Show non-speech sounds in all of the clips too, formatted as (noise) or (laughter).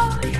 fuck.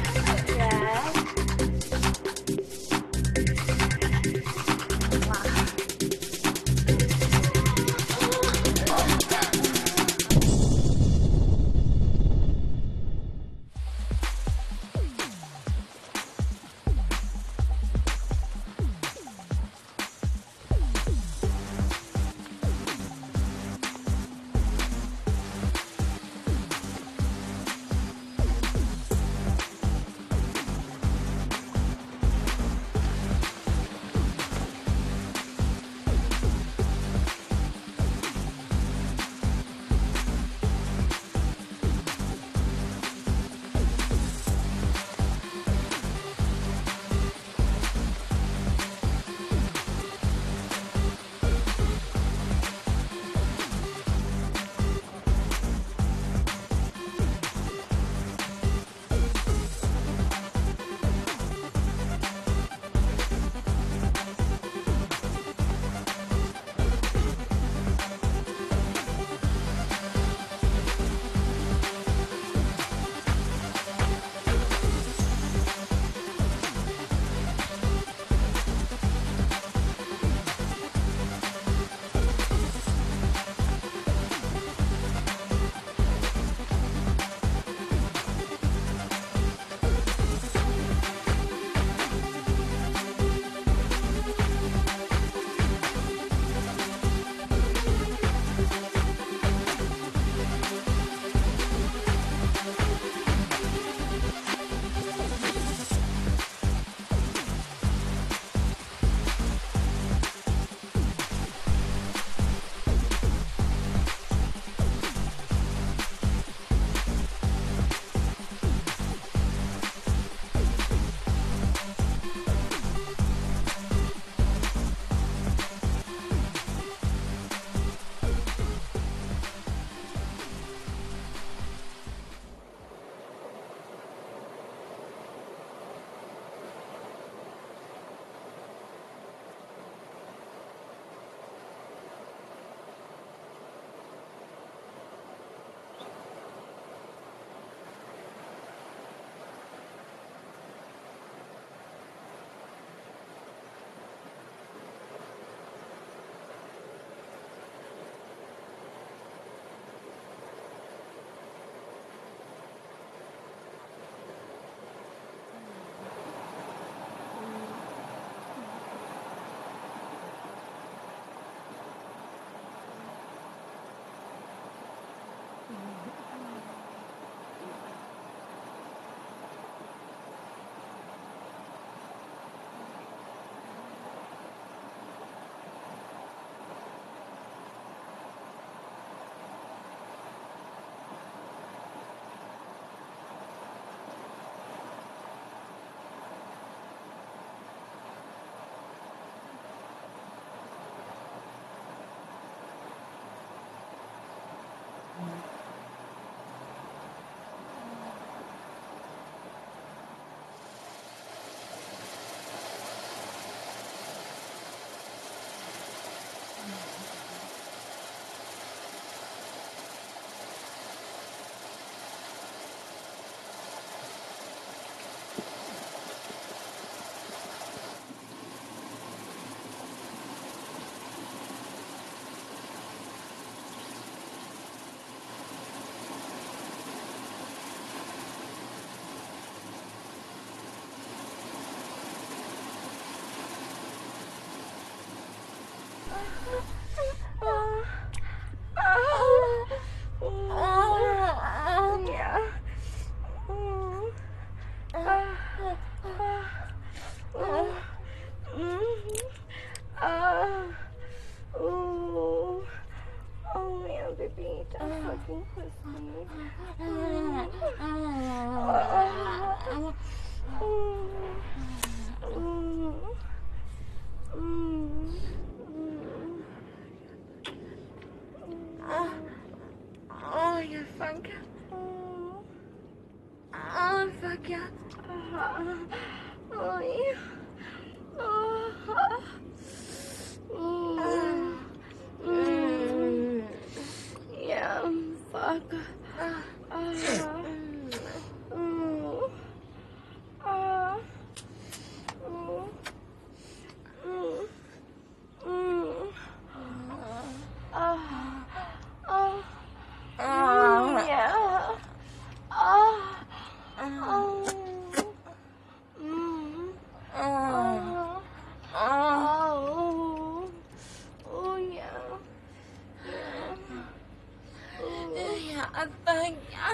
abangnya.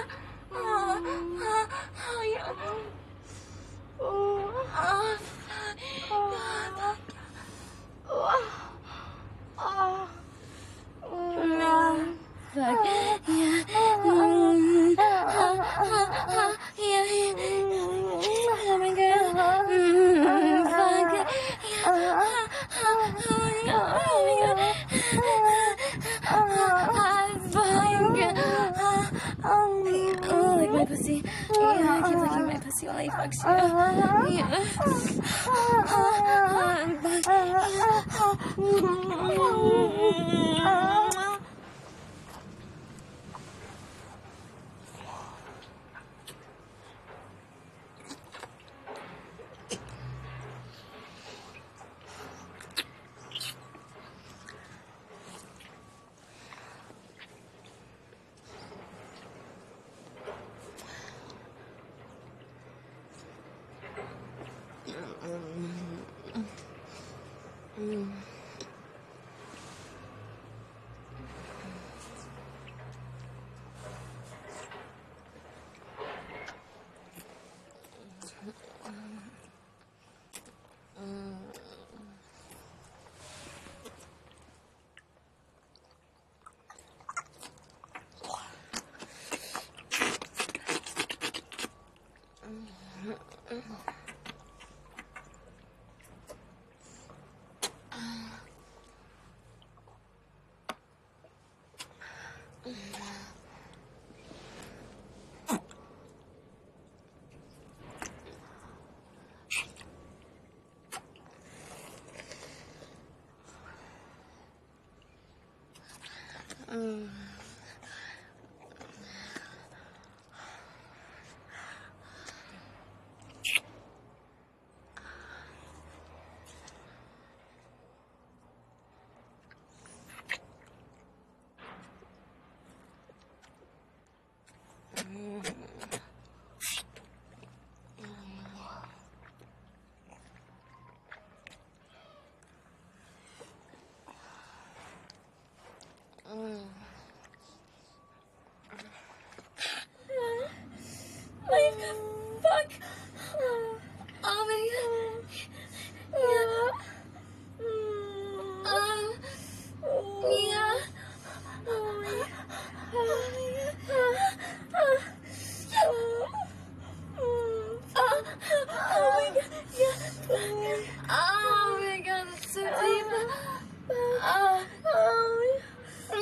Oh, oh, oh ya Allah. Oh, oh, ya Allah. Oh, oh, oh, oh, oh, licking my pussy while uh-huh. he fucks you. Yeah. Uh-huh. (laughs) Yeah. (laughs) 嗯。Fuck. Oh my god. Yeah. Um, yeah. Oh my Oh my god. Yeah. Oh my god, that's so deep. Oh, oh, Oh